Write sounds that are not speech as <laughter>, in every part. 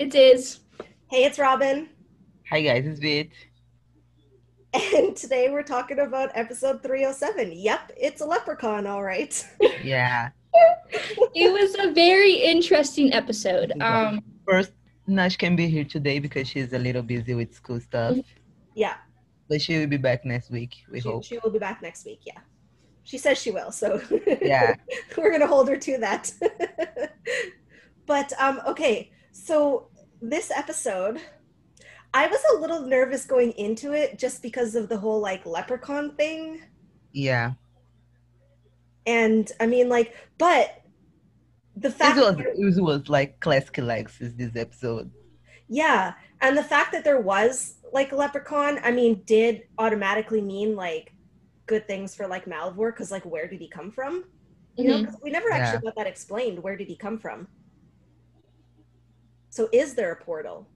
Hey guys, it is. Hey, it's Robyn. Hi guys, it's Vit. And today we're talking about episode 307. Yep, it's a leprechaun, all right. <laughs> Yeah. It was a very interesting episode. Um, First, Naj can be here today because she's a little busy with school stuff. yeah, But she will be back next week, we she, hope. she will be back next week. Yeah. She says she will, so Yeah. <laughs> we're going to hold her to that. <laughs> but, um, okay, so this episode, I was a little nervous going into it just because of the whole like leprechaun thing. Yeah. And I mean, like, but the fact was, that- it was like classic Alexis, this episode. Yeah, and the fact that there was like a leprechaun, I mean, did automatically mean like good things for like Malivore because like where did he come from? You know, mm-hmm. we never actually got that explained. Where did he come from? So is there a portal?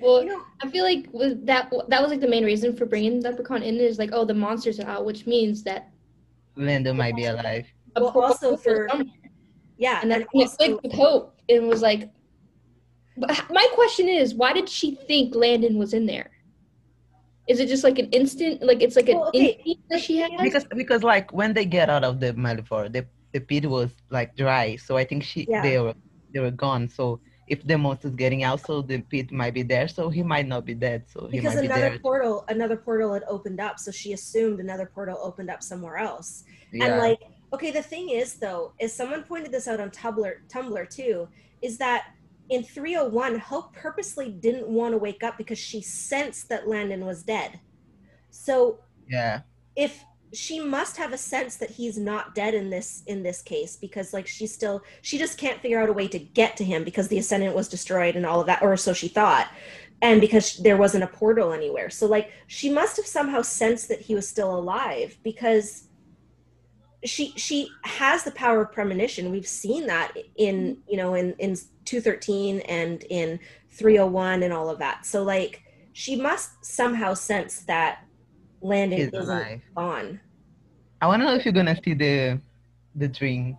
well, You know, I feel like was that that was like the main reason for bringing Leprechaun in is like, oh, the monsters are out, which means that Landon might be alive. a Well, also for- yeah, and then and it also- clicked with hope and was like. But my question is, why did she think Landon was in there? Is it just like an instant, like it's like an okay. instinct that she had? Because because like when they get out of the Malivore, the, the pit was like dry. So I think she Yeah. they were they were gone. So if the monster's getting out, so the pit might be there, so he might not be dead. So he because might be another there. portal, another portal had opened up, so she assumed another portal opened up somewhere else. Yeah. And like, okay, the thing is though, is someone pointed this out on Tumblr, Tumblr too, is that in 301, Hope purposely didn't want to wake up because she sensed that Landon was dead. So yeah. if she must have a sense that he's not dead in this in this case because like she still she just can't figure out a way to get to him because the ascendant was destroyed and all of that or so she thought and because there wasn't a portal anywhere. So like she must have somehow sensed that he was still alive because she she has the power of premonition. We've seen that in you know in in 213 and in 301 and all of that. So like she must somehow sense that landon He's isn't alive. gone I wanna know if you're gonna see the the dream.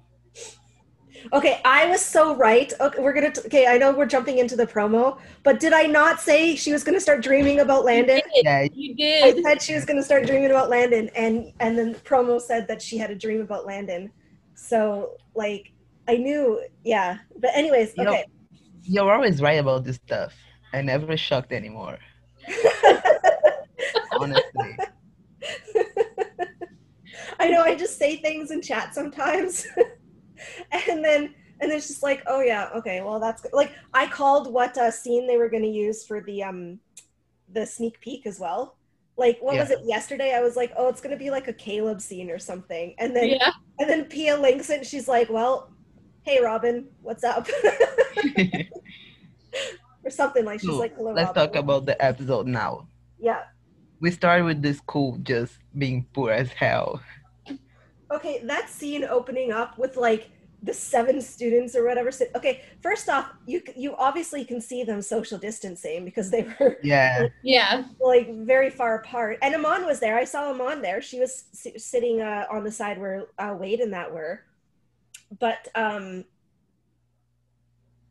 Okay, I was so right. Okay, we're gonna. T- okay, I know we're jumping into the promo, but did I not say she was gonna start dreaming about Landon? Yeah, You did. I said she was gonna start dreaming about Landon, and and then the promo said that she had a dream about Landon. So like, I knew. Yeah, but anyways, You know- okay. you're always right about this stuff. I never shocked anymore. <laughs> Honestly. I know. I just say things in chat sometimes, <laughs> and then and it's just like, oh yeah, okay, well that's good. like I called what uh, scene they were going to use for the um the sneak peek as well. Like what was it yesterday? I was like, oh, it's going to be like a Kaleb scene or something, and then Yeah. and then Pia links it. And she's like, well, hey Robyn, what's up? <laughs> or something like she's So, like, hello. Let's Robyn. talk about the episode now. yeah. We started with this school just being poor as hell. Okay, that scene opening up with like the seven students or whatever. sit- Okay, first off, you you obviously can see them social distancing because they were <laughs> Yeah. Yeah. like very far apart. And Amon was there. I saw Amon there. She was s- sitting uh, on the side where uh, Wade and that were. But um,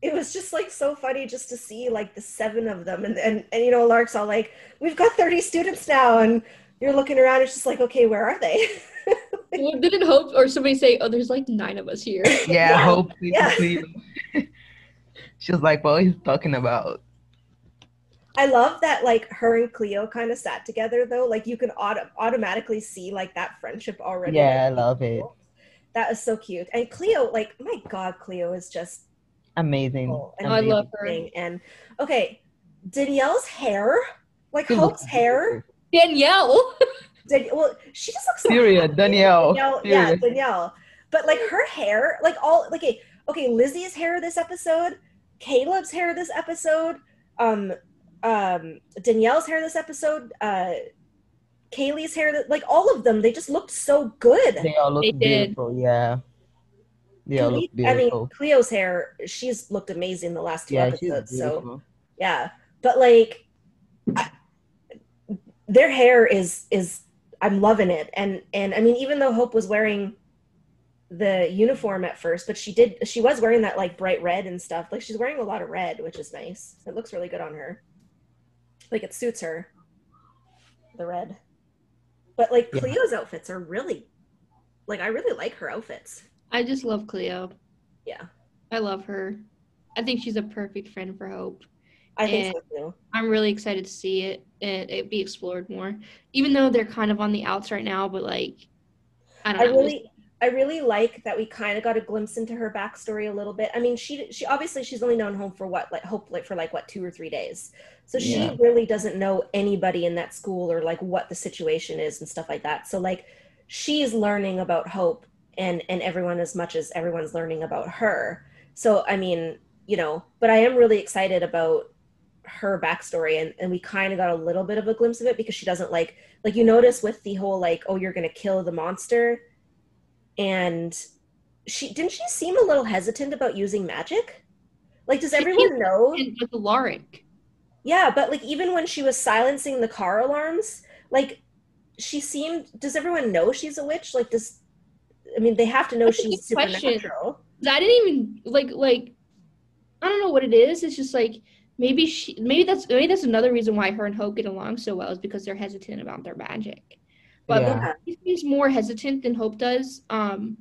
it was just like so funny just to see like the seven of them, and and, and you know Lark's all like, "We've got thirty students now," and you're looking around. It's just like, okay, where are they? <laughs> Well, didn't hope or somebody say, oh, there's like nine of us here. <laughs> Yeah, Yeah. hope Yeah. Cleo. She was like, what he's talking about. I love that like her and Cleo kind of sat together though. Like you can auto- automatically see like that friendship already. Yeah, I love it. That is so cute. And Cleo, like my God, Cleo is just Amazing. cool and I love her. And okay, Danielle's hair, like She Hope's hair. Danielle. <laughs> Dan- well, she just looks so Period, happy. Danielle. Danielle, yeah, Danielle. But like her hair, like all like okay, okay, Lizzie's hair this episode, Kaleb's hair this episode, um, um, Danielle's hair this episode, uh, Kaylee's hair, like all of them, they just looked so good. They all look They did. beautiful, yeah. They all look I mean. Cleo's hair, she's looked amazing the last two yeah, she's episodes. So yeah, but like, I, their hair is is I'm loving it, and and I mean, even though Hope was wearing the uniform at first, but she did she was wearing that like bright red and stuff. Like she's wearing a lot of red, which is nice. It looks really good on her. Like it suits her. The red. But like Yeah. Cleo's outfits are really like I really like her outfits. I just love Cleo. Yeah. I love her. I think she's a perfect friend for Hope. I think And- so too. I'm really excited to see it and it be explored more. Even though they're kind of on the outs right now, but like I don't I know. really I really like that we kind of got a glimpse into her backstory a little bit. I mean, she she obviously she's only known home for what like hope like for like what two or three days, so she really doesn't know anybody in that school or like what the situation is and stuff like that. So like she's learning about hope and and everyone as much as everyone's learning about her. So I mean, you know, but I am really excited about her backstory and and we kind of got a little bit of a glimpse of it because she doesn't like like you notice with the whole like oh you're gonna kill the monster and she didn't she seem a little hesitant about using magic like does She everyone know with Alaric. yeah but like even when she was silencing the car alarms like she seemed does everyone know she's a witch like does i mean they have to know That's she's good question. supernatural I didn't even like like I don't know what it is. It's just like maybe she maybe that's maybe that's another reason why her and Hope get along so well is because they're hesitant about their magic. But Yeah. more hesitant than Hope does. Um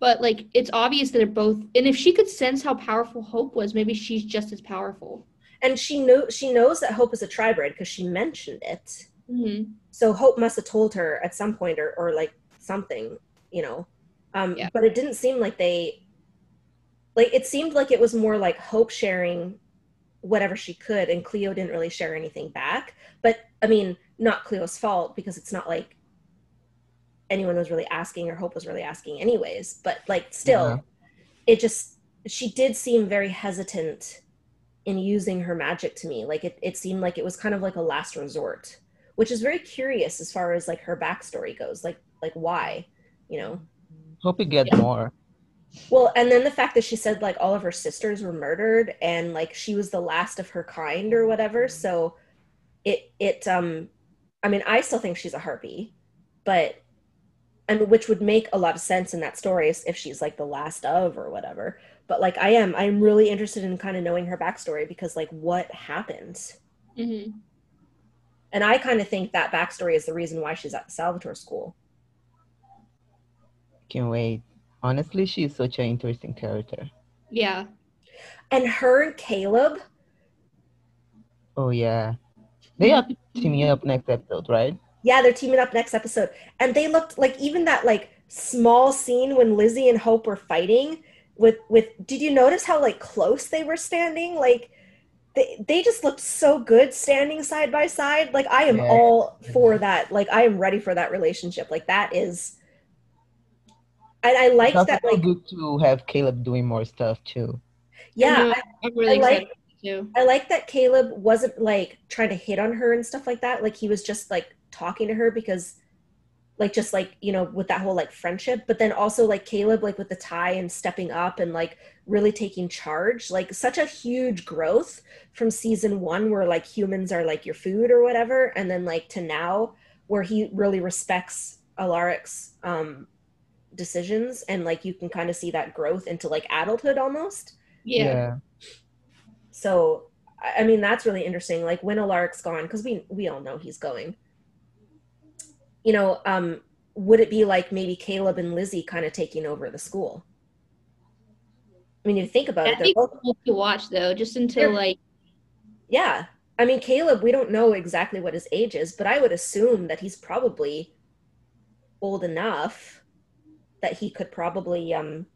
but like it's obvious that they're both and if she could sense how powerful Hope was, maybe she's just as powerful. and she knew she knows that hope is a tribrid because she mentioned it Mm-hmm. so hope must have told her at some point or, or like something you know um Yeah. but it didn't seem like they like it seemed like it was more like hope sharing whatever she could and cleo didn't really share anything back but i mean not cleo's fault because it's not like anyone was really asking or hope was really asking anyways but like still Yeah. it just she did seem very hesitant in using her magic to me like it, it seemed like it was kind of like a last resort which is very curious as far as like her backstory goes like like why you know Hope you get Yeah. more. Well and then the fact that she said like all of her sisters were murdered and like she was the last of her kind or whatever. So it it um i mean i still think she's a harpy but I mean, which would make a lot of sense in that story if if she's like the last of or whatever. But like i am i'm really interested in kind of knowing her backstory because like what happened? Mm-hmm. and i kind of think that backstory is the reason why she's at the salvatore school. Can't wait. Honestly, she's such an interesting character. Yeah. and her and kaleb Oh yeah. They are teaming up next episode, right? Yeah, they're teaming up next episode. And they looked like even that like small scene when Lizzie and Hope were fighting with with did you notice how like close they were standing? Like they they just looked so good standing side by side. Like I am Yeah. all for that. Like I am ready for that relationship. Like that is and I like that so like good to have Kaleb doing more stuff too. yeah, I am really I like- excited too. I like that Kaleb wasn't like trying to hit on her and stuff like that. Like he was just like talking to her because like just like, you know, with that whole like friendship, but then also like Kaleb like with the tie and stepping up and like really taking charge, like such a huge growth from season 1 where like humans are like your food or whatever and then like to now where he really respects Alaric's um decisions and like you can kind of see that growth into like adulthood almost Yeah. so I I mean that's really interesting. Like when Alaric's gone, because we we all know he's going. You know, um, would it be like maybe Kaleb and Lizzie kind of taking over the school? I mean, you think about it, That'd they're both cool to watch though, just until They're- like yeah. I mean, Kaleb, we don't know exactly what his age is, but I would assume that he's probably old enough that he could probably um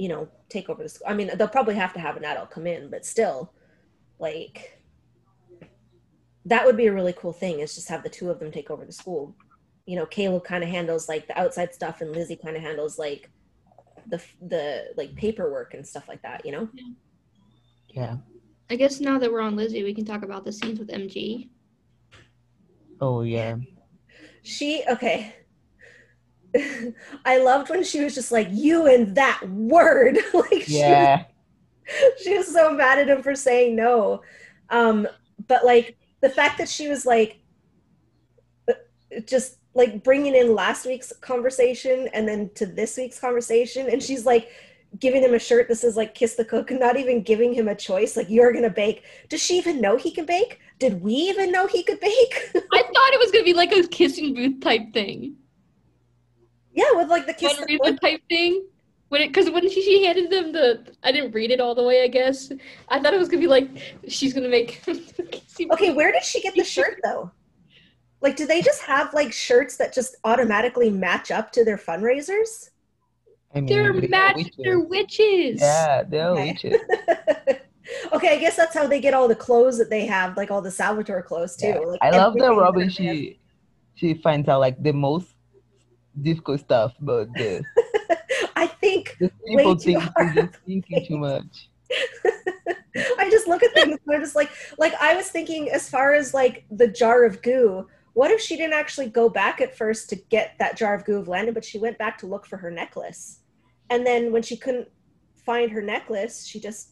you know, take over the school. I mean, they'll probably have to have an adult come in, but still like that would be a really cool thing is just have the two of them take over the school. You know, Kaleb kind of handles like the outside stuff and Lizzie kind of handles like the the like paperwork and stuff like that, you know? Yeah. I guess now that we're on Lizzie, we can talk about the scenes with MG. Oh yeah. She okay. <laughs> I loved when she was just like you and that word. <laughs> like she, Yeah. <laughs> she was so mad at him for saying no. Um, but like the fact that she was like uh, just like bringing in last week's conversation and then to this week's conversation and she's like giving him a shirt that says like kiss the cook and not even giving him a choice like you're gonna bake does she even know he can bake did we even know he could bake I thought it was gonna be like a kissing booth type thing. Yeah with like the kiss the Margarita type thing. When it, because when she, she handed them the, I didn't read it all the way. I guess I thought it was gonna be like she's gonna make. <laughs> okay where did she get the <laughs> shirt though like do they just have like shirts that just automatically match up to their fundraisers I mean, They're they are mad. witches. They're witches. Yeah, they're Okay. witches. <laughs> okay, I guess that's how they get all the clothes that they have, like all the Salvatore clothes too. Yeah. Like I love the that Robyn. She she finds out like the most difficult stuff, but <laughs> the. I think the Way simple too things hard. just thinking too <laughs> much. I just look at things and I'm just like, like I was thinking as far as like the jar of goo. What if she didn't actually go back at first to get that jar of goo of Landon, but she went back to look for her necklace, and then when she couldn't find her necklace, she just,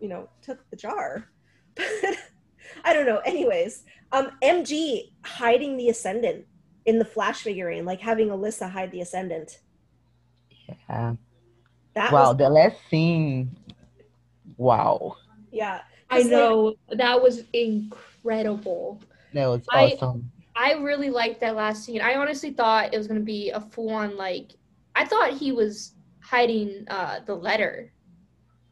you know, took the jar. <laughs> But I don't know. Anyways, um, MG hiding the ascendant in the Flash figurine, like having Alyssa hide the ascendant. Yeah. That Wow, was the last scene. Wow, yeah. I 'Cause, like, know that was incredible. that was I- awesome. I really liked that last scene. I honestly thought it was gonna be a full on like. I thought he was hiding uh the letter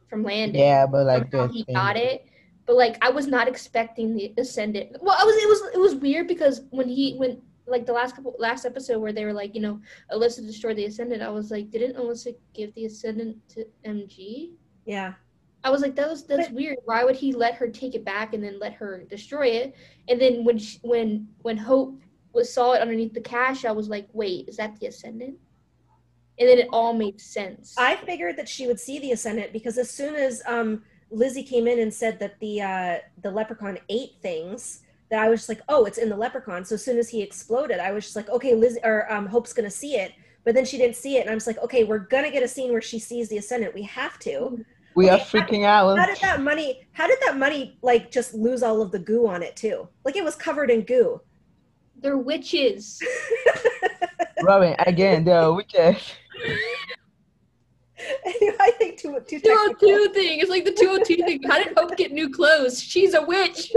from Landon. Yeah, but like somehow the he thing- got it but like i was not expecting the ascendant well i was it was it was weird because when he when like the last couple last episode where they were like you know alyssa destroyed the ascendant i was like didn't alyssa give the ascendant to mg yeah. i was like that was that's But- weird. Why would he let her take it back and then let her destroy it? And then when she, when when hope was saw it underneath the cache i was like wait is that the ascendant? And then it all made sense. I figured that she would see the ascendant because as soon as um, Lizzie came in and said that the uh, the leprechaun ate things, that I was just like, oh, it's in the leprechaun. So as soon as he exploded, I was just like, okay, Liz or um, Hope's gonna see it. But then she didn't see it, and I'm just like, okay, we're gonna get a scene where she sees the ascendant. We have to. We are Okay, how- freaking out. How did that money? How did that money like just lose all of the goo on it too? Like it was covered in goo. they're witches <laughs> Robyn, again, they are witches. I think too hundred thing. It's like the two hundred two thing. How did Hope get new clothes? She's a witch.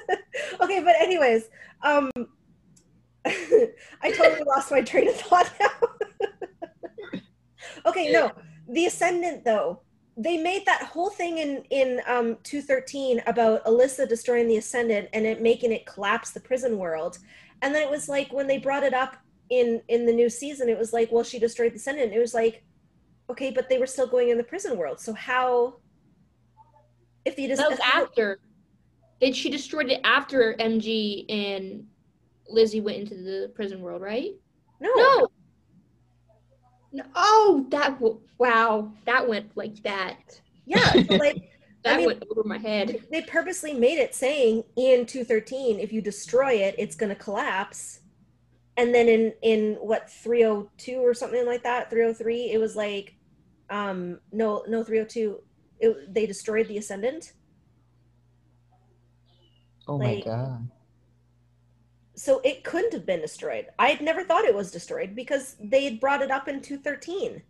<laughs> okay, but anyways, um, <laughs> I totally lost my train of thought now. <laughs> okay, no, the Ascendant though, they made that whole thing in in um two thirteen about Alyssa destroying the Ascendant and it making it collapse the prison world, and then it was like when they brought it up in in the new season, it was like, well, she destroyed the Ascendant. It was like, okay, but they were still going in the prison world, so how? If you just That was after. Then she destroyed it after MG and Lizzie went into the prison world, right? no, No. No. Oh, that wow, that went like that. yeah, so, <laughs> like. That mean- went over my head. they purposely made it saying in 213 if you destroy it it's going to collapse and then in in what 302 or something like that 303 it was like um no no 302 it, they destroyed the ascendant Oh my god. so it couldn't have been destroyed i had never thought it was destroyed because they had brought it up in 213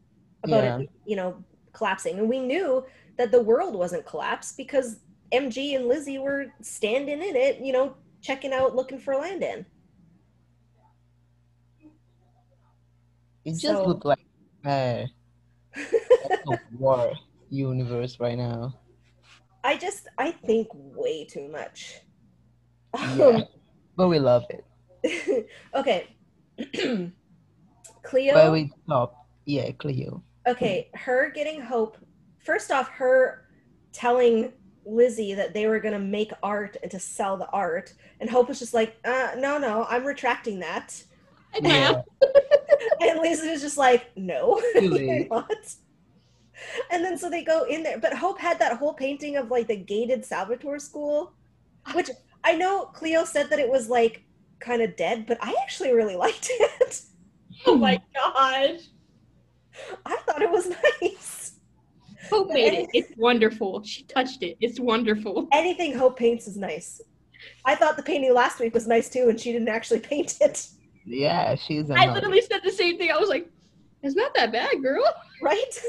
about Yeah. it you know collapsing and we knew that the world wasn't collapsed because mg and lizzie were standing in it you know checking out looking for landon It just So- looked like uh, a war universe right now. I just I think way too much. Yeah. But we love it. <laughs> okay. <clears throat> Cleo. But we stop. Yeah, Cleo. okay, her getting hope. First off, her telling Lizzie that they were gonna make art and to sell the art, and Hope was just like, uh, no, no, I'm retracting that. <laughs> And Yeah. And Lizzie was just like, no, <laughs> you're not. And then so they go in there, but Hope had that whole painting of like the gated Salvatore school, which I know Cleo said that it was like kind of dead, but I actually really <laughs> liked it. oh hmm. my gosh, I thought it was nice. Hope made it. It's wonderful. She touched it. It's wonderful. Anything Hope paints is nice. I thought the painting last week was nice too, and she didn't actually paint it. Yeah, she's. I literally said the same thing. I was like, "It's not that bad, girl." right?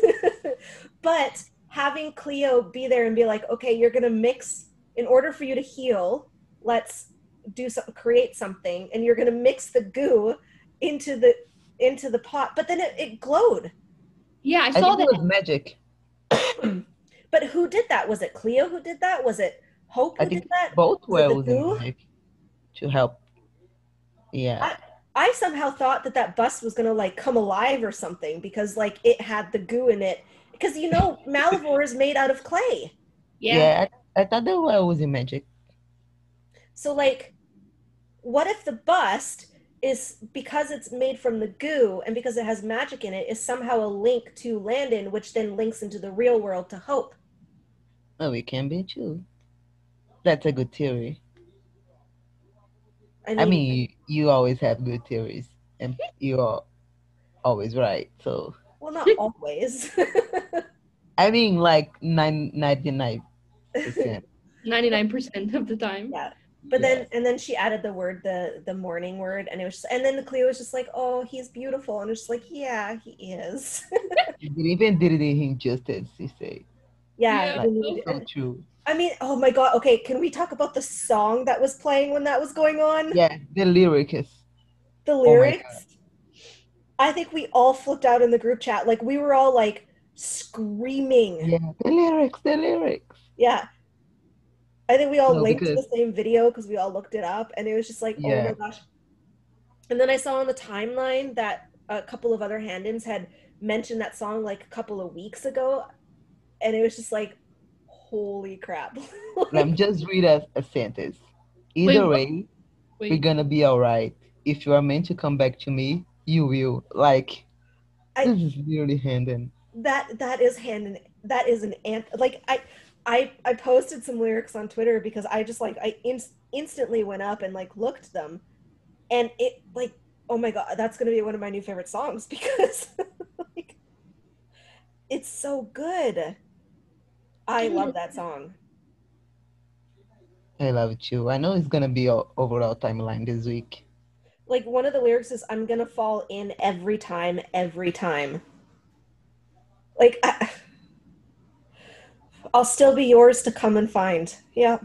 <laughs> but having Cleo be there and be like, okay, you're gonna mix in order for you to heal. Let's do some, create something, and you're gonna mix the goo into the into the pot. But then it, it glowed. Yeah, I I saw think it that. was magic. <clears throat> But who did that? Was it Cleo who did that? Was it Hope I think did that? Both were the using goo? magic to help. Yeah. I somehow thought that that bus was gonna like come alive or something because like it had the goo in it. Because you know <laughs> Malivore is made out of clay. Yeah. yeah, I, I thought that was using magic. So like, what if the bust is because it's made from the goo and because it has magic in it is somehow a link to Landon, which then links into the real world to Hope. Oh, it can be too. That's a good theory. I mean, I mean, you always have good theories, and you're always right. So, well, not <laughs> always. <laughs> I mean, like nine, 99 percent. Ninety-nine percent of the time. yeah. But then, and then she added the word, the the morning word, and it was, and then the Cleo was just like, "Oh, he's beautiful," and it's just like, "Yeah, he is." <laughs> You even did it in justice. You say yeah, Yeah. we need- so true. I mean, oh my god. Okay, can we talk about the song that was playing when that was going on? Yeah, the lyrics. the oh my lyrics. I think we all flipped out in the group chat. Like we were all like screaming. Yeah. Yeah, the lyrics, the lyrics. Yeah. I think we all No, linked to because- the same video because we all looked it up and it was just like, oh my gosh. And then I saw on the timeline that a couple of other Handons had mentioned that song like a couple of weeks ago. And it was just like, holy crap. <laughs> Let me just read a, a sentence. Either Wait, way, we're gonna be all right. If you are meant to come back to me, you will. Like, I- this is really Handon. that that is Handon. that is an ant like I I I posted some lyrics on Twitter because I just like I inst- instantly went up and like looked them and it like oh my god that's going to be one of my new favorite songs <laughs> because like it's so good. I love that song. I love it too. I know it's gonna be our overall timeline this week. Like one of the lyrics is I'm going to fall in every time every time. Like I, <sighs> I'll still be yours to come and find. Yeah.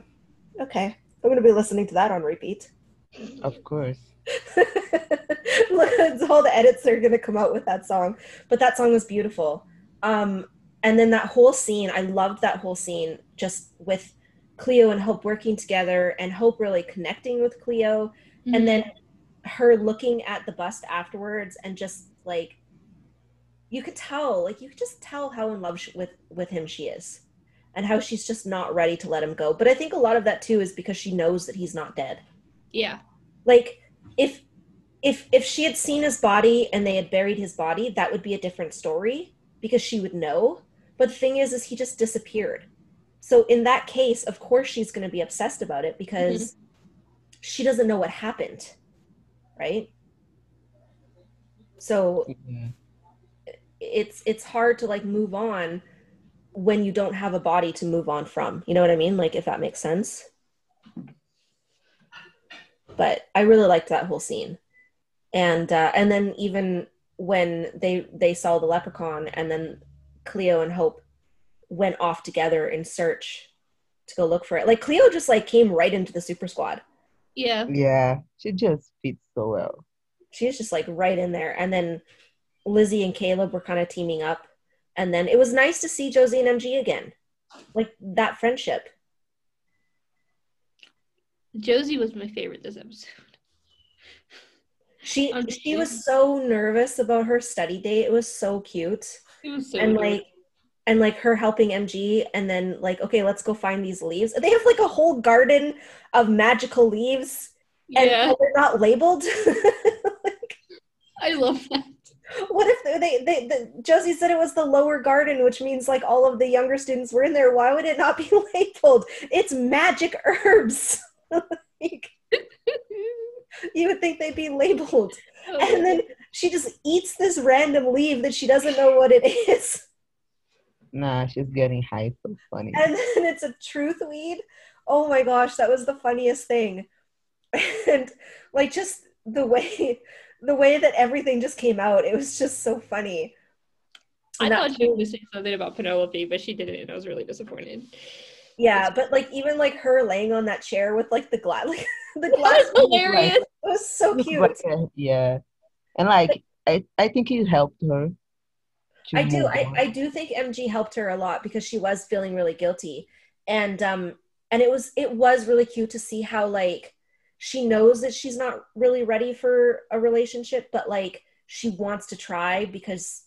Okay. I'm going to be listening to that on repeat. Of course. Look, <laughs> all the edits are going to come out with that song. But that song was beautiful. Um, and then that whole scene, I loved that whole scene just with Cleo and Hope working together and Hope really connecting with Cleo. Mm-hmm. And then her looking at the bust afterwards and just like, you could tell, like, you could just tell how in love sh- with, with him she is and how she's just not ready to let him go. But I think a lot of that too is because she knows that he's not dead yeah. like if if if she had seen his body and they had buried his body that would be a different story because she would know but the thing is is he just disappeared. So in that case of course she's going to be obsessed about it because she doesn't know what happened right? So Yeah. it's it's hard to like move on when you don't have a body to move on from. You know what i mean? Like if that makes sense. But i really liked that whole scene. And uh and then even when they they saw the leprechaun and then cleo and hope went off together in search to go look for it. Like cleo just like came right into the super squad. Yeah. Yeah, she just fits so well. she was just like right in there. And then lizzie and kaleb were kind of teaming up. And then it was nice to see josie and mg again. Like that friendship. Josie was my favorite this episode. she she was so nervous about her study date. It was so cute. It was so and good. like and like her helping mg and then like okay let's go find these leaves. They have like a whole garden of magical leaves and yeah, they're not labeled. <laughs> I love that. what if they, they, the josie said it was the lower garden which means like all of the younger students were in there. Why would it not be <laughs> labeled? It's magic herbs. <laughs> Like, you would think they'd be labeled. Oh, and then she just eats this random leaf that she doesn't know what it is Nah, she's getting high. So funny. and then it's a truth weed oh my gosh that was the funniest thing <laughs> and like just the way the way that everything just came out, it was just so funny. I And that- thought she was going to say something about Penelope, but she didn't, and I was really disappointed. yeah, but like even like her laying on that chair with like the glass, <laughs> like the That glass, was hilarious. it was so <laughs> cute. yeah, and like I, I think it helped her. I do. I, on. I do think MG helped her a lot because she was feeling really guilty. And um and it was it was really cute to see how like she knows that she's not really ready for a relationship, but like she wants to try because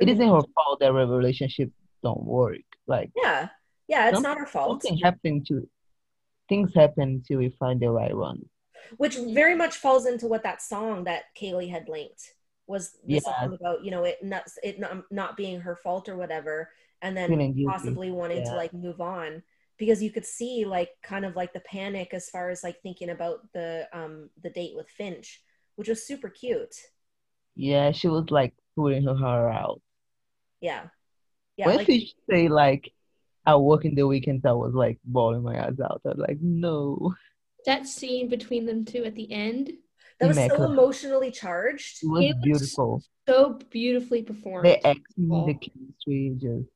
it isn't her fault that her relationship don't work. Like Yeah. Yeah, it's not her fault. something happened to things happen till we find the right one. Which very much falls into what that song that Kaylee had linked was Yeah. song about, you know, it not it not, not being her fault or whatever. And then possibly wanting to like move on because you could see like kind of like the panic as far as like thinking about the um the date with Finch, which was super cute. Yeah, she was like putting her heart out. Yeah. Yeah, when like she say like I work in the weekends, I was like bawling my eyes out. I was like, no. That scene between them two at the end, that was so emotionally charged. It was It was- beautiful. so beautifully performed. The acting, Oh. the chemistry, just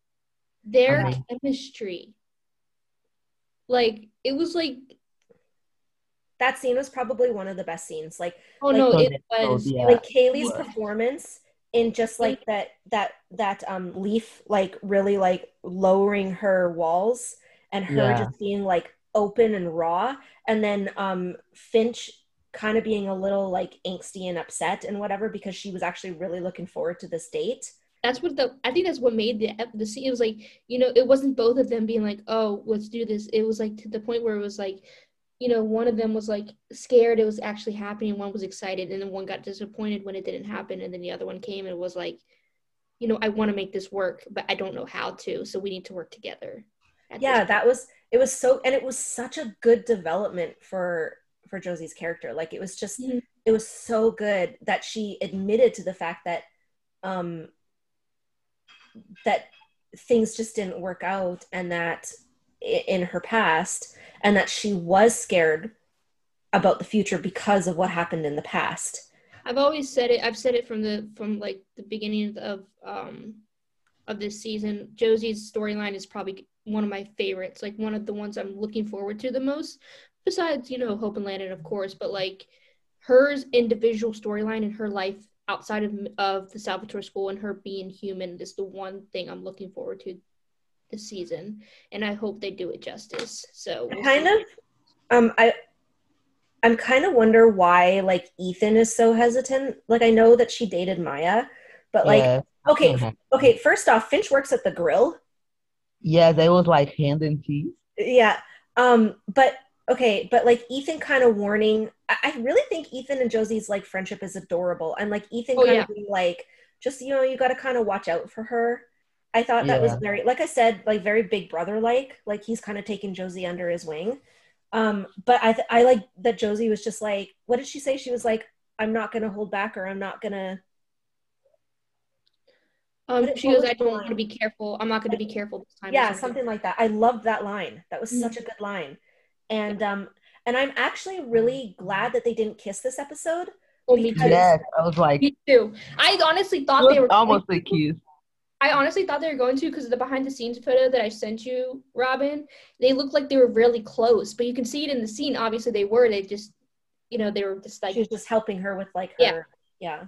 Their Amazing. chemistry. Like, it was like, That scene was probably one of the best scenes. Like oh Like, no, those it was. yeah. like Kaylee's was. performance in just like that that that um leaf like really like lowering her walls and her Yeah. just being like open and raw and then um Finch kind of being a little like angsty and upset and whatever because she was actually really looking forward to this date. That's what the, I think that's what made the, the scene, it was like, you know, it wasn't both of them being like, oh, let's do this. It was like to the point where it was like, you know, one of them was like scared it was actually happening, one was excited, and then one got disappointed when it didn't happen, and then the other one came and was like, you know, I want to make this work, but I don't know how to, so we need to work together. Yeah, that was it was so and it was such a good development for for Josie's character. Like it was just Mhm. it was so good that she admitted to the fact that um that things just didn't work out and that in her past and that she was scared about the future because of what happened in the past. I've always said it. I've said it from the from like the beginning of um of this season. Josie's storyline is probably one of my favorites. Like one of the ones I'm looking forward to the most. Besides, you know, Hope and Landon, of course, but like hers individual storyline and her life outside of of the Salvatore School and her being human is the one thing I'm looking forward to this season, and I hope they do it justice. So we'll kind see. of um i i'm kind of wonder why like ethan is so hesitant like i know that she dated maya but like yeah, okay something happened. okay first off finch works at the grill yeah, they was like hand in teeth. yeah um but okay but like ethan kind of warning I, I really think ethan and josie's like friendship is adorable and like ethan Oh, kind of being like just you know you got to kind of watch out for her. I thought that was very like i said like very big brother like like he's kind of taking josie under his wing. Um but i th- i like that josie was just like what did she say? She was like i'm not gonna hold back or i'm not gonna um, what- she goes, I don't want to be careful. I'm not going to be careful this time. yeah something like that i loved that line that was Mhm. such a good line and um and i'm actually really glad that they didn't kiss this episode Oh, me too. Yes, I was like, Me too. I honestly thought they were almost going a kiss. I honestly thought they were going to because of the behind the scenes photo that I sent you, Robyn. They looked like they were really close, but you can see it in the scene. Obviously, they were. They just, you know, they were just like she was just helping her with like Yeah. her yeah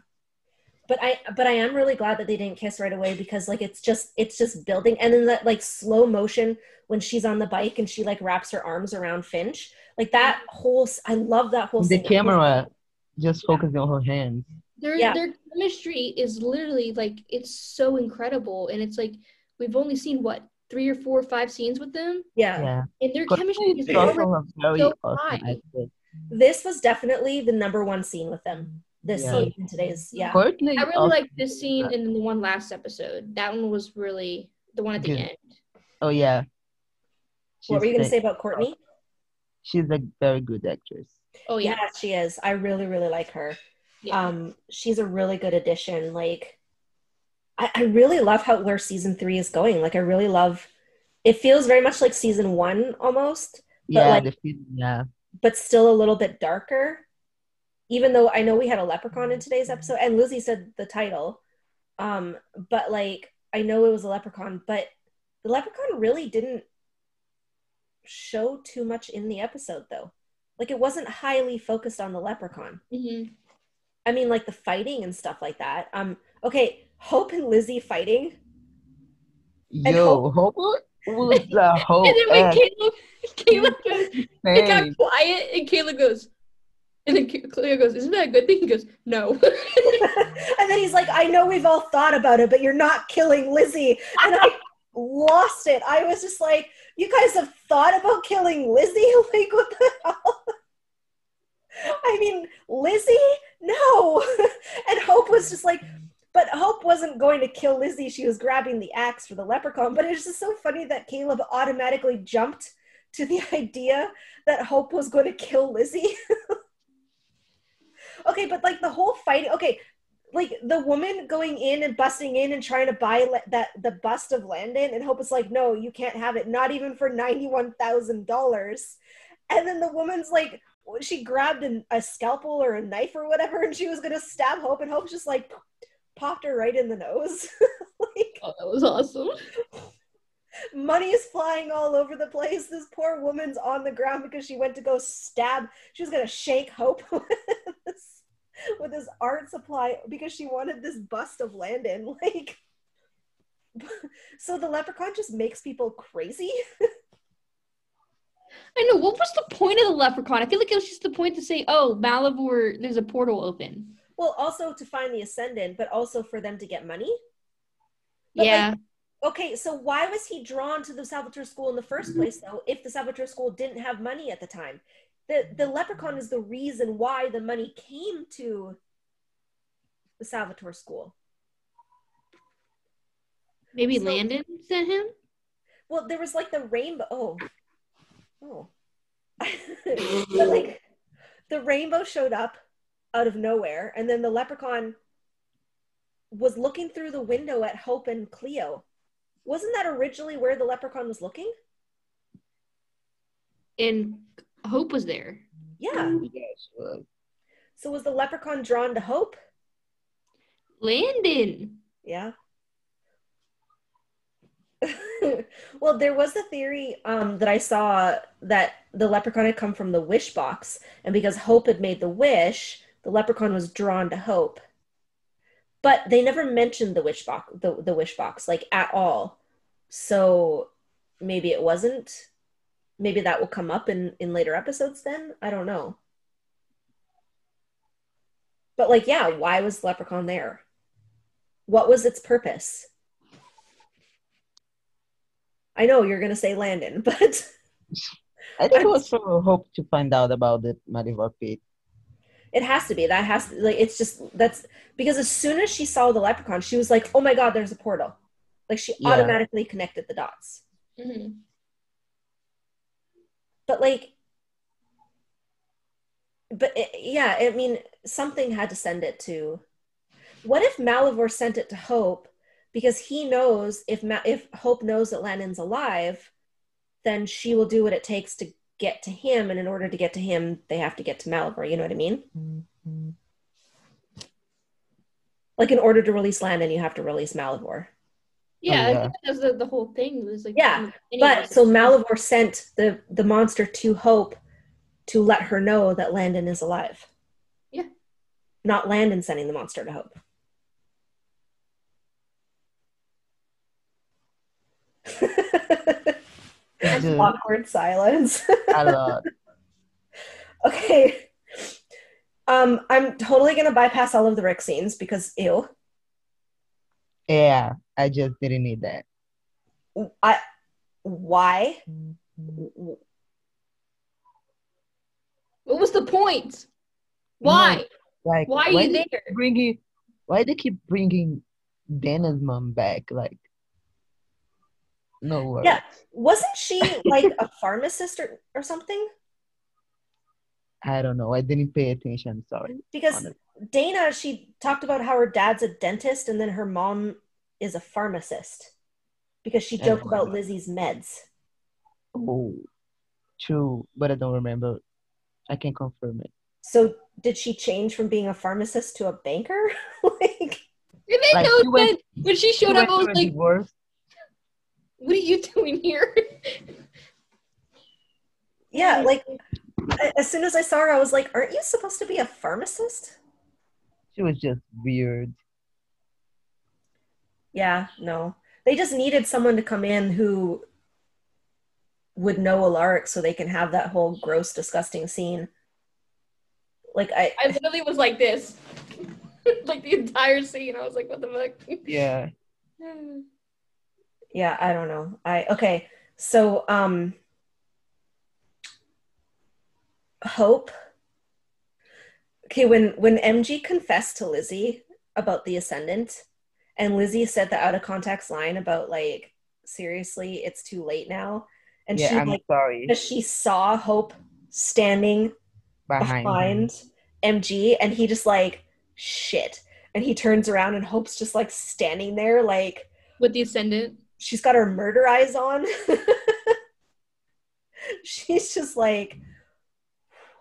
but i but i am really glad that they didn't kiss right away because like it's just it's just building and then that like slow motion when she's on the bike and she like wraps her arms around finch like that whole I love that whole The scene. camera just focusing on her hands. their Yeah. their chemistry is literally like it's so incredible, and it's like we've only seen what three or four or five scenes with them, yeah Yeah. and their But chemistry is it's also already a very so awesome high. actor. this was definitely the number one scene with them this Yeah. scene in today's yeah Courtney I really like this scene and then the one last episode. That one was really the one at the Good. end. Oh yeah. what were you going to the- say about courtney She's a very good actress. Oh yeah, yeah she is i really really like her yeah. um she's a really good addition like I, I really love how where season three is going like i really love it feels very much like season one almost But, Yeah, like- the film, yeah. but still a little bit darker even though I know we had a leprechaun in today's episode, and Lizzie said the title, um, but like I know it was a leprechaun, but the leprechaun really didn't show too much in the episode though. Like it wasn't highly focused on the leprechaun. Mm-hmm. I mean, like the fighting and stuff like that. Um, okay, Hope and Lizzie fighting. And Yo, Hope was <laughs> the Hope. and then when and Kaleb, Kaleb goes, it got quiet, and Kaleb goes, and then Cleo goes, "Isn't that a good thing?" He goes, "No." <laughs> and then he's like, I know we've all thought about it, but you're not killing Lizzie. And I lost it. I was just like, you guys have thought about killing Lizzie? <laughs> Like, what the hell? I mean, Lizzie? No. <laughs> and Hope was just like, but Hope wasn't going to kill Lizzie. She was grabbing the axe for the leprechaun. But it's just so funny that Kaleb automatically jumped to the idea that Hope was going to kill Lizzie. Okay, but like the whole fighting, okay, like the woman going in and busting in and trying to buy le- that the bust of Landon, and Hope is like, no, you can't have it, not even for ninety one thousand dollars. And then the woman's like, she grabbed an, a scalpel or a knife or whatever, and she was gonna stab Hope, and Hope just like popped her right in the nose. <laughs> like oh, that was awesome. Money is flying all over the place. This poor woman's on the ground because she went to go stab. She was gonna shake Hope <laughs> with this, with this art supply because she wanted this bust of Landon. <laughs> Like, so the leprechaun just makes people crazy. <laughs> I know. What was the point of the leprechaun? I feel like it was just the point to say, "Oh, Malivore, there's a portal open." Well, also to find the ascendant, but also for them to get money. But, like, yeah, Okay, so why was he drawn to the Salvatore school in the first place, though, if the Salvatore school didn't have money at the time? The, the leprechaun is the reason why the money came to the Salvatore school. maybe so- Landon sent him. Well, there was like the rainbow. Oh, oh. <laughs> but like the rainbow showed up out of nowhere, and then the leprechaun was looking through the window at Hope and Cleo. Wasn't that originally where the leprechaun was looking? and Hope was there. Yeah. Yes, well, So was the leprechaun drawn to Hope? Landon. Yeah. <laughs> well, there was a theory um, that I saw that the leprechaun had come from the wish box, and because Hope had made the wish, the leprechaun was drawn to Hope. But they never mentioned the wish box, the, the wish box, like at all. So maybe it wasn't. Maybe that will come up in in later episodes. Then I don't know. But like, yeah, why was leprechaun there? What was its purpose? I know you're gonna say Landon, <laughs> but I think it was for Hope to find out about the Malivore pit. It has to be. That has to like it's just that's because as soon as she saw the leprechaun, she was like, "Oh my god, there's a portal!" Like she Yeah. automatically connected the dots. Mhm. But like, but it, yeah, I mean, something had to send it to. What if Malivore sent it to Hope because he knows if Ma- if Hope knows that Landon's alive, then she will do what it takes to get to him, and in order to get to him, they have to get to Malivore. You know what I mean? Mm-hmm. Like in order to release Landon, you have to release Malivore. Yeah, oh, I yeah. think that's the, the whole thing. Was like Yeah, But so this. Malivore sent the the monster to Hope to let her know that Landon is alive. Yeah. Not Landon sending the monster to Hope. <laughs> It's just Awkward silence. a lot. <laughs> okay. Um, I'm totally gonna bypass all of the Ric scenes because ew. Yeah, I just didn't need that. I why? what was the point? Why? Like, Why are you there? keep Bringing, why they keep bringing Dana's mom back? Like, no worries. Yeah. Wasn't she like a pharmacist or, or something? I don't know. I didn't pay attention. Sorry. Because Honest. Dana, she talked about how her dad's a dentist and then her mom is a pharmacist because she joked about remember. Lizzie's meds. Oh, true, but I don't remember. I can confirm it. So did she change from being a pharmacist to a banker? <laughs> like It made Like, no she went- When she showed up, I was like, divorce. "What are you doing here?" <laughs> yeah, like as soon as I saw her, I was like, aren't you supposed to be a pharmacist? She was just weird. Yeah, no. They just needed someone to come in who would know Alaric so they can have that whole gross, disgusting scene. Like I I literally was like this, <laughs> like the entire scene. I was like, "What the fuck?" Yeah. <laughs> yeah, I don't know. I okay. So um Hope Okay, when when MG confessed to Lizzie about the ascendant and Lizzie said the out of context line about like seriously, it's too late now. And yeah, she I'm like sorry. because she saw Hope standing Behind. behind MG and he just like shit. And he turns around and Hope's just like standing there like With the ascendant, she's got her murder eyes on. <laughs> she's just like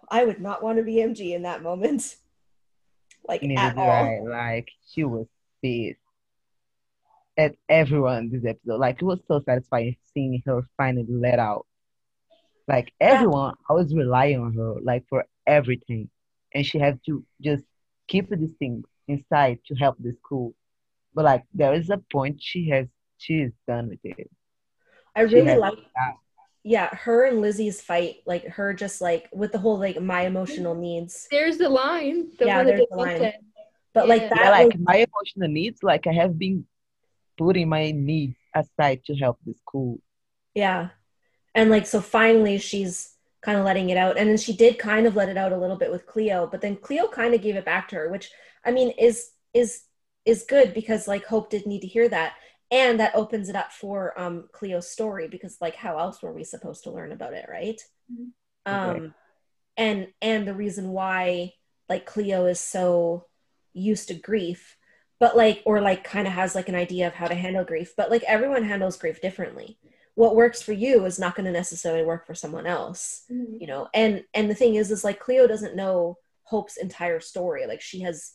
I would not want to be MG in that moment. Like at all. I. Like she was pissed at everyone this episode. Like it was so satisfying seeing her finally let out. Like everyone always rely on her, like for everything, and she has to just keep this thing inside to help the school. But like there is a point she has, she is done with it. I She really has- like yeah, her and Lizzie's fight, like her just like with the whole like my emotional needs. there's the line. The Yeah, there's the line. said. But like that Yeah, like was- my emotional needs, like I have been putting my needs aside to help the school. Yeah. And like so finally she's kind of letting it out. And then she did kind of let it out a little bit with Cleo, but then Cleo kind of gave it back to her, which I mean is is is good because like Hope didn't need to hear that. And that opens it up for um Cleo's story because like how else were we supposed to learn about it, right? Mhm. Um and and the reason why like Cleo is so used to grief, but like or like kind of has like an idea of how to handle grief, but like everyone handles grief differently what works for you is not going to necessarily work for someone else Mhm. you know and and the thing is is like cleo doesn't know hope's entire story like she has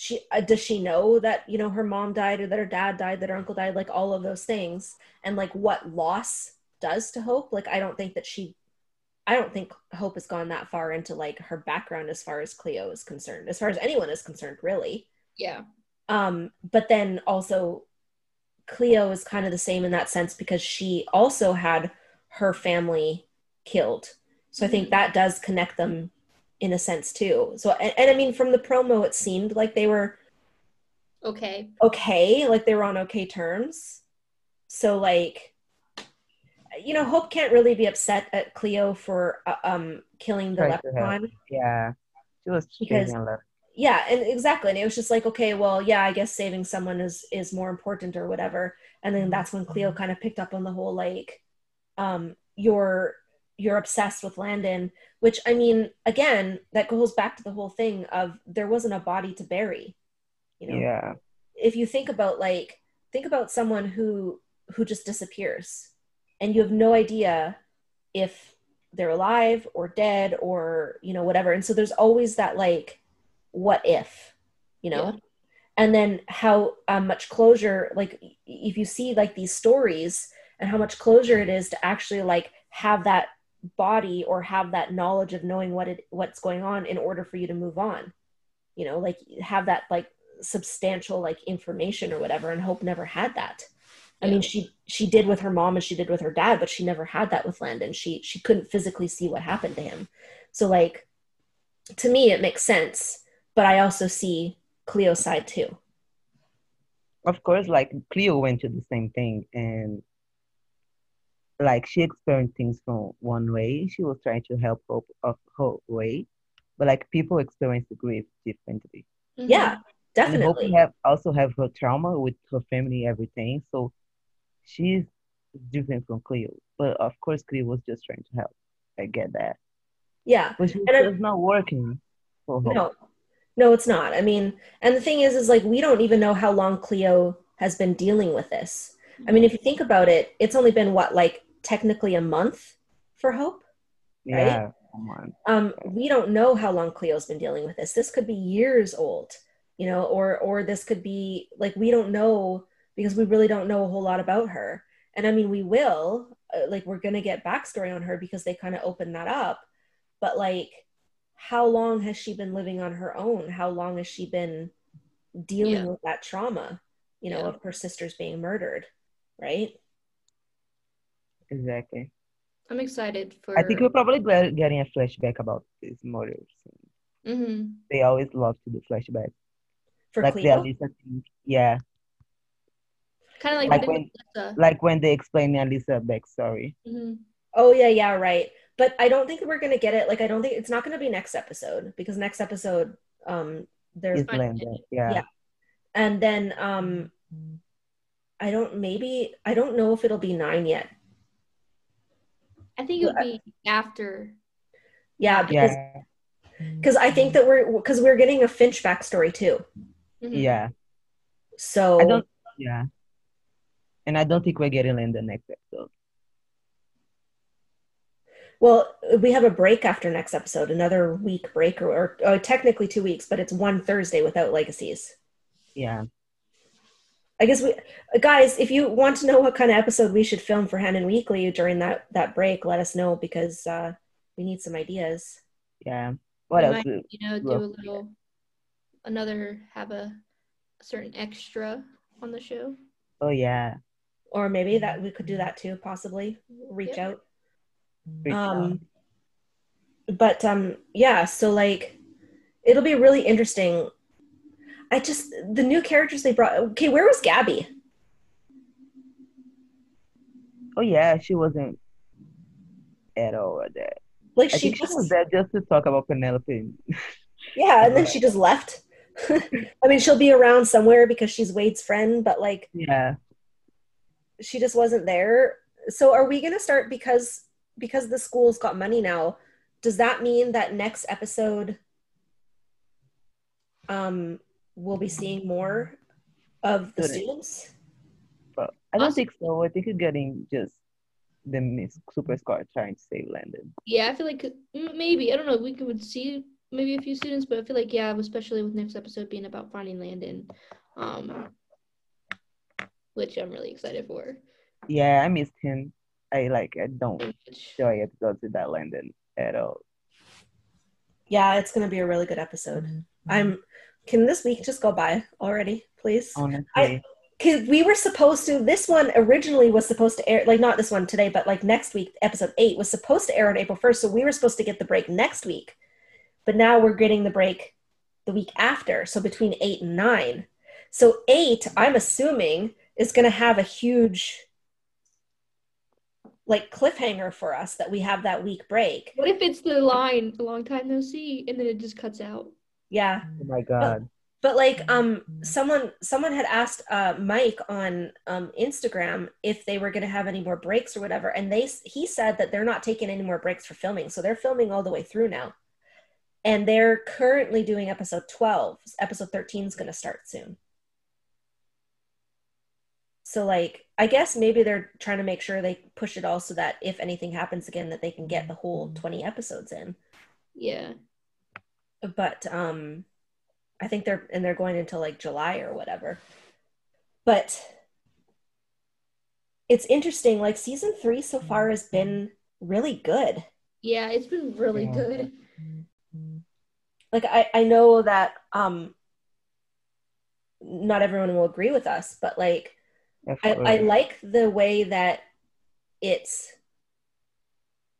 she uh, does she know that you know her mom died or that her dad died that her uncle died like all of those things and like what loss does to hope like i don't think that she i don't think hope has gone that far into like her background as far as cleo is concerned as far as anyone is concerned really Yeah. um, but then also Cleo is kind of the same in that sense because she also had her family killed. So I think Mhm. that does connect them in a sense too. So and, and I mean from the promo it seemed like they were Okay. okay, like they were on okay terms. So like you know, Hope can't really be upset at Cleo for uh, um killing the Trying leprechaun. Yeah, she was Because- chasing a lot. yeah and exactly and it was just like okay well yeah i guess saving someone is is more important or whatever and then that's when cleo kind of picked up on the whole like um you're you're obsessed with landon which i mean again that goes back to the whole thing of there wasn't a body to bury you know? Yeah, if you think about like think about someone who who just disappears and you have no idea if they're alive or dead or you know whatever. And so there's always that like what if you know? Yeah. and then how um, much closure like if you see like these stories and how much closure it is to actually like have that body or have that knowledge of knowing what it what's going on in order for you to move on. You know like have that like substantial like information or whatever and hope never had that. I mean she she did with her mom and she did with her dad but she never had that with landon she she couldn't physically see what happened to him. So like to me it makes sense but i also see cleo's side too. Of course. Like Cleo went to the same thing, and like she experienced things from one way. She was trying to help Hope of her way, but like people experience the grief differently. Mhm. yeah And Hope definitely have also have her trauma with her family, everything. So she's different from Cleo. But of course, Cleo was just trying to help. I get that, yeah but she And I- not working for Hope. no no it's not i mean and the thing is is like we don't even know how long cleo has been dealing with this i mean if you think about it it's only been what like technically a month for hope Yeah, um, we don't know how long Cleo's been dealing with this. This could be years old, you know, or or this could be like we don't know because we really don't know a whole lot about her. And I mean, we will uh, like we're gonna get backstory on her because they kind of open that up. But like, how long has she been living on her own? How long has she been dealing Yeah. with that trauma? You know, Yeah. of her sisters being murdered, right? Exactly. I'm excited for. I think we're probably getting a flashback about these murder. soon. hmm They always love to do flashbacks. For like the Alyssa thing. Yeah. Kind of like, Like when- Lisa. Like when they explain the Alyssa backstory. Mhm. Oh yeah, yeah, right. But I don't think we're gonna get it. Like I don't think it's not gonna be next episode because next episode, um, there's Is Yeah. Yeah. and then um, I don't maybe I don't know if it'll be nine yet. I think it would be after. Yeah, because Yeah. because I think that we're because we're getting a Finch backstory too. Mhm. Yeah. So I don't yeah. And I don't think we're getting in the next episode. well, we have a break after next episode, another week break, or, or, or technically two weeks, but it's one Thursday without legacies. Yeah. I guess we guys, if you want to know what kind of episode we should film for Handon Weekly during that that break, let us know because uh, we need some ideas. Yeah. What We else? might, You know, do Well- a little, another have a, a certain extra on the show. Oh yeah. Or maybe that we could do that too, possibly reach Yeah. out. Reach out. Um, but um, yeah, so like it'll be really interesting. I just the new characters they brought. Okay, where was Gabby? Oh yeah, she wasn't at all there. Like I she think she was there just to talk about Penelope. yeah, and then <laughs> she just left. <laughs> I mean, she'll be around somewhere because she's Wade's friend, but like yeah. she just wasn't there. So are we gonna start because because the school's got money now? Does that mean that next episode um we'll be seeing more of the Students. students? But I don't Awesome. think so. I think it's getting just the Miss Super Squad trying to save Landon. Yeah, I feel like mm, maybe I don't know. We could see maybe a few students, but I feel like yeah, especially with next episode being about finding Landon, um, which I'm really excited for. Yeah, I missed him. I like I don't Which- enjoy episodes without Landon at all. Yeah, it's gonna be a really good episode. I'm can this week just go by already, please? Honestly. Cause we were supposed to this one originally was supposed to air like not this one today, but like next week, episode eight was supposed to air on April 1st. So we were supposed to get the break next week. But now we're getting the break the week after. So between eight and nine. So eight, I'm assuming, is gonna have a huge like cliffhanger for us that we have that week break. What if it's the line "a long time no see" and then it just cuts out? Yeah. oh my god. But like um someone someone had asked uh Mike on um Instagram if they were going to have any more breaks or whatever and they he said that they're not taking any more breaks for filming. So they're filming all the way through now. And they're currently doing episode 12. Episode 13 is going to start soon. So like I guess maybe they're trying to make sure they push it all so that if anything happens again that they can get the whole 20 episodes in Yeah, but um i think they're and they're going until like july or whatever but it's interesting like season three so far has been really good yeah, it's been really Yeah. good. like i i know that um not everyone will agree with us but like I, I like the way that it's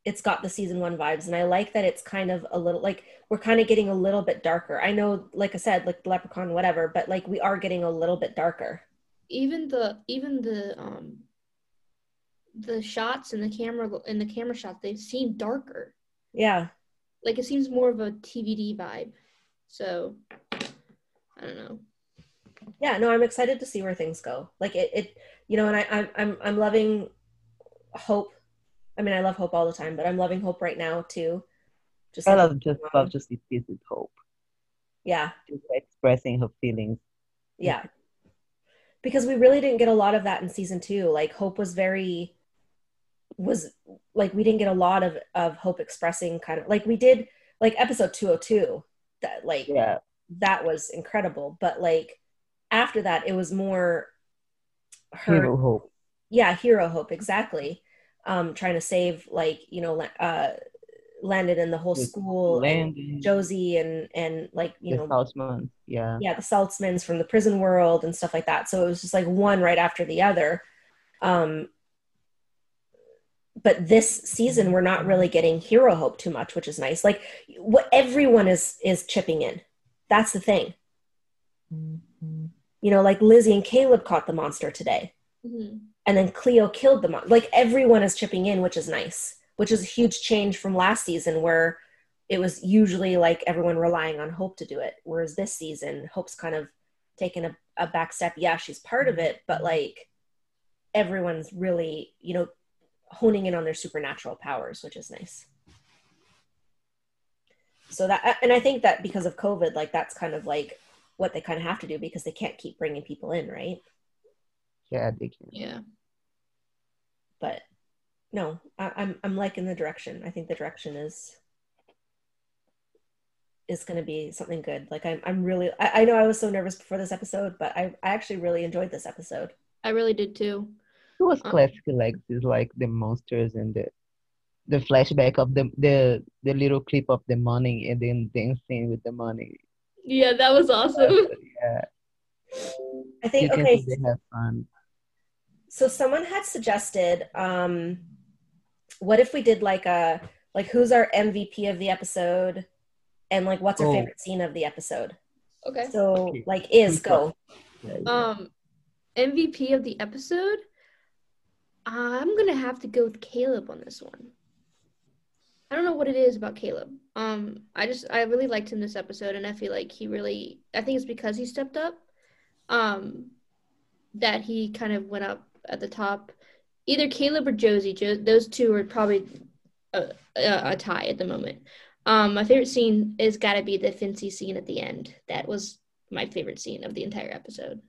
it's got the season one vibes and i like that it's kind of a little like we're kind of getting a little bit darker i know like i said like leprechaun whatever but like we are getting a little bit darker Even the even the um the shots and the camera and the camera shots they seem darker. yeah Like it seems more of a TVD vibe. So I don't know. yeah no i'm excited to see where things go like it, it you know and I, I'm, I'm i'm loving hope i mean i love hope all the time but i'm loving hope right now too just I love just love to see Peace Hope. yeah Just expressing her feelings. Yeah. Because we really didn't get a lot of that in season two. Like Hope was very was like we didn't get a lot of of hope expressing kind of like we did like episode 202 that like Yeah. that was incredible but like after that it was more her Hero hope. yeah hero hope exactly um trying to save like you know La- uh landon and the whole The school and josie and and like you the know Saltzmans. Yeah. yeah the saltzmans from the prison world and stuff like that. So it was just like one right after the other. Um but this season we're not really getting hero hope too much which is nice. Like what everyone is is chipping in. That's the thing. You know like lizzie and kaleb caught the monster today. Mhm. And then cleo killed the monster like everyone is chipping in which is nice which is a huge change from last season where it was usually like everyone relying on hope to do it whereas this season hope's kind of taken a, a back step yeah she's part of it but like everyone's really you know honing in on their supernatural powers which is nice so that and i think that because of covid like that's kind of like what they kind of have to do because they can't keep bringing people in right Yeah, they can. Yeah. But no I, i'm i'm liking the direction i think the direction is is going to be something good like i'm, I'm really I, I know i was so nervous before this episode but I, I actually really enjoyed this episode I really did too. It was Uh. classic Alexis, like the monsters and the the flashback of the the the little clip of the money and then dancing with the money. Yeah, that was awesome. <laughs> Yeah, i think can okay see they have fun. So someone had suggested um what if we did like a like who's our mvp of the episode and like what's our Oh. favorite scene of the episode Okay. so like is go Yeah, yeah. Um, MVP of the episode. I'm gonna have to go with Kaleb on this one. I don't know what it is about Kaleb. Um, I just I really liked him this episode, and I feel like he really. I think it's because he stepped up. Um, that he kind of went up at the top. Either Kaleb or Josie. Jo- those two are probably a, a, a tie at the moment. Um, my favorite scene is got to be the Fincy scene at the end. That was my favorite scene of the entire episode.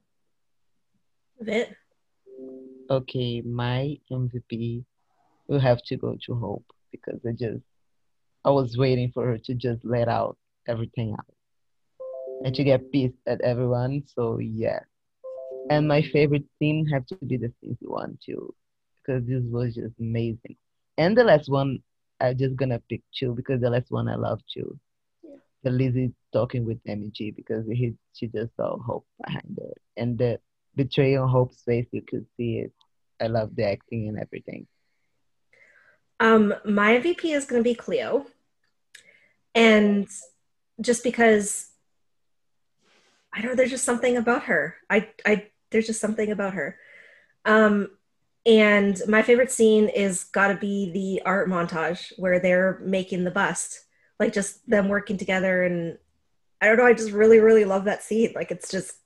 of it Okay, my MVP will have to go to Hope because I just I was waiting for her to just let out everything out and to get pissed at everyone. So yeah. And my favorite scene have to be the Cincy one too. Because this was just amazing. And the last one I'm just gonna pick two because the last one I love too. Yeah. The Lizzie talking with MG because he she just saw hope behind it. And the betrayal on Hope's face, you could see it. I love the acting and everything. Um, my MVP is going to be Cleo, and just because I don't know, there's just something about her. I, I, there's just something about her. Um, and my favorite scene is got to be the art montage where they're making the bust, like just them working together. And I don't know, I just really, really love that scene. Like it's just,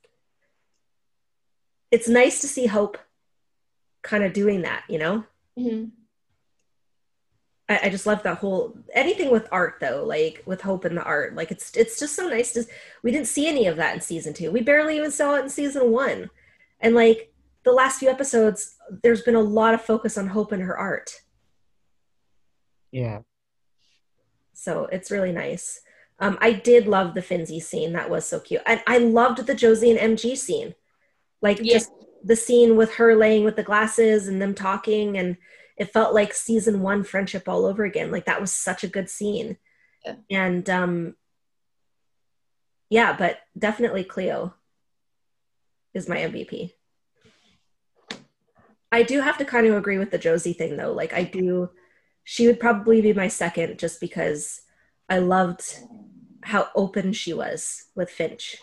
it's nice to see Hope kind of doing that, you know? Mm-hmm. I, I just love that whole anything with art though, like with hope in the art. Like it's it's just so nice to we didn't see any of that in season two. We barely even saw it in season one. And like the last few episodes, there's been a lot of focus on hope in her art. Yeah. So it's really nice. Um, I did love the Finzi scene. That was so cute. And I loved the Josie and MG scene. Like Yeah. just the scene with her laying with the glasses and them talking and it felt like season one friendship all over again. Like that was such a good scene. Yeah. And um yeah, but definitely Cleo is my MVP. I do have to kind of agree with the Josie thing though. Like I do she would probably be my second just because I loved how open she was with Finch.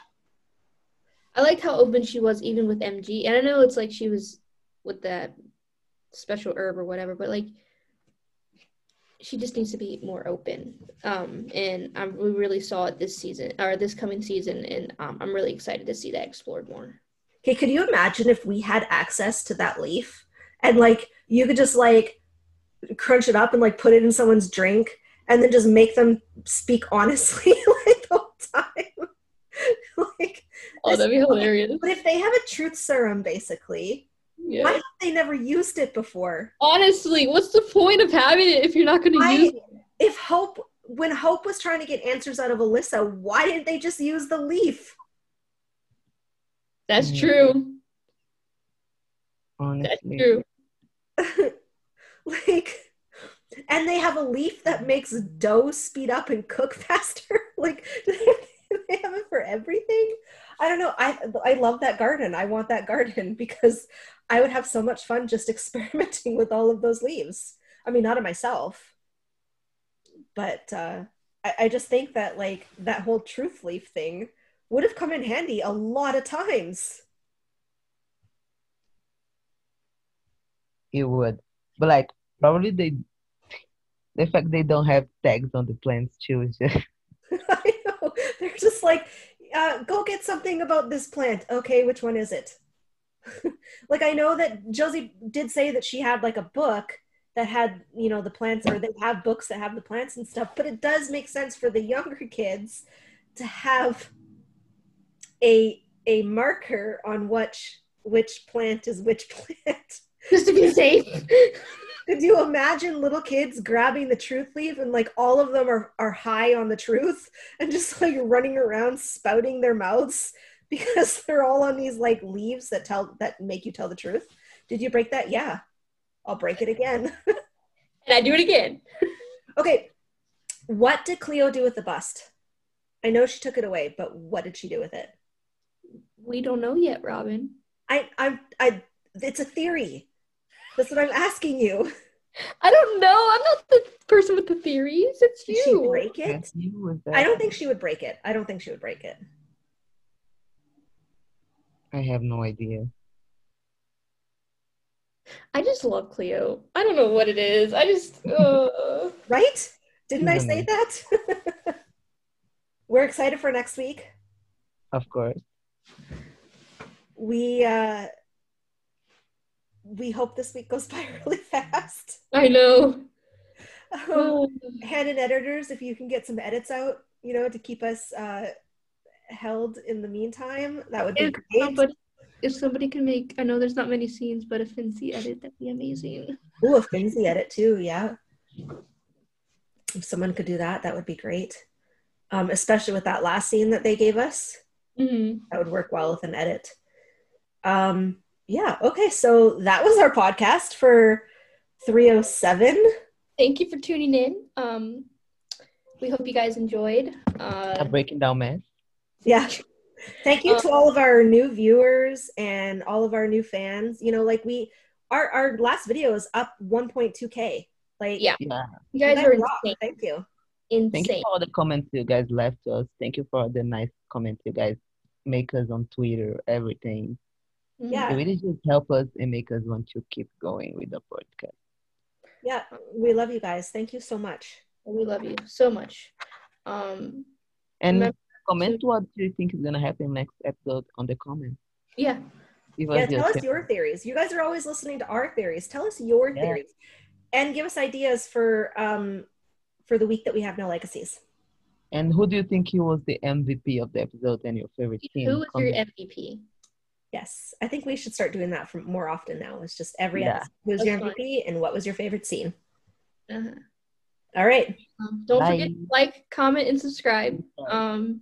I liked how open she was even with MG. And I know it's like she was with that special herb or whatever, but like she just needs to be more open. Um, and I'm, we really saw it this season or this coming season, and um, I'm really excited to see that explored more. Okay, could you imagine if we had access to that leaf and like you could just like crunch it up and like put it in someone's drink and then just make them speak honestly <laughs> like the whole time? <laughs> like, Oh, that'd be hilarious. but if they have a truth serum, basically, Yeah. Why have they never used it before? Honestly, what's the point of having it if you're not going to I- use it? If Hope, when Hope was trying to get answers out of Alyssa, why didn't they just use the leaf? That's Mm. true. That's true. <laughs> like, and they have a leaf that makes dough speed up and cook <laughs> faster. like, do <laughs> they, they have it for everything? I don't know. I I love that garden. I want that garden because I would have so much fun just experimenting with all of those leaves. I mean, not of myself, but uh, I, I just think that like that whole truth leaf thing would have come in handy a lot of times. It would. But like probably they the fact they don't have tags on the plants too is just <laughs> I know. They're just like, uh, go get something about this plant. Okay, which one is it? <laughs> like I know that Josie did say that she had like a book that had, you know, the plants or they have books that have the plants and stuff, but it does make sense for the younger kids to have a a marker on which which plant is which plant. <laughs> Just to be safe. Could you imagine little kids grabbing the truth leaf and like all of them are, are high on the truth and just like running around spouting their mouths <laughs> because they're all on these like leaves that tell that make you tell the truth? Did you break that? Yeah. I'll break it again. <laughs> and I do it again. okay. What did Cleo do with the bust? I know she took it away, but what did she do with it? We don't know yet, Robyn. I I I it's a theory. That's what I'm asking you. I don't know. I'm not the person with the theories. It's Did she you. break it? Yes, you was I don't think she would break it. I don't think she would break it. I have no idea. I just love Cleo. I don't know what it is. I just. <laughs> Uh, Right? Didn't I say that? <laughs> We're excited for next week. Of course. We uh we hope this week goes <laughs> by really fast. I know. Um, Oh, Handon editors, if you can get some edits out, you know, to keep us uh held in the meantime, that would be if, great. somebody, if somebody can make, I know there's not many scenes, but a fancy edit, that'd be amazing. Ooh, a fancy edit too, yeah. If someone could do that, that would be great. Um, especially with that last scene that they gave us. Hmm that would work well with an edit. Um, yeah, okay, so that was our podcast for 307. Thank you for tuning in. Um, we hope you guys enjoyed. A Uh, breaking down man. Yeah. Thank you to all of our new viewers and all of our new fans. You know, like we our our last video is up 1.2k. Like Yeah. Yeah. you you guys guys are rock. insane. Thank you. Insane. Thank you for all the comments you guys left us. Thank you for all the nice comments you guys make us on Twitter, everything. Yeah. It really just help us and make us want to keep going with the podcast. Yeah, we love you guys. Thank you so much. We love you so much. Um, And Remember comment what you think is gonna happen next episode on the comment. yeah. Yeah, tell your us your theories. You guys are always listening to our theories. Tell us your Yeah. theories. And give us ideas for um for the week that we have no legacies. And who do you think he was the MVP of the episode and your favorite team? Who was your MVP? Yes, I think we should start doing that from more often now. It's just every Yeah. episode. Who's your That's MVP and what was your favorite scene? Uh-huh. All right. Um, don't forget to like, comment, and subscribe. Um,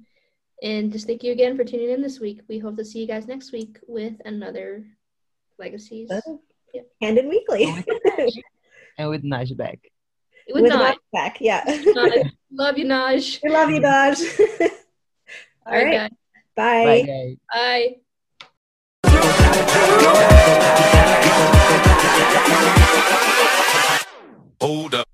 and just thank you again for tuning in this week. We hope to see you guys next week with another legacies. Yeah. Handon weekly. and with Naj back. <laughs> with, with Naj. Back. Yeah. Naj. Love you, Naj. We love you, Naj. <laughs> All, All right. Bye. Bye. Bye. Hold up.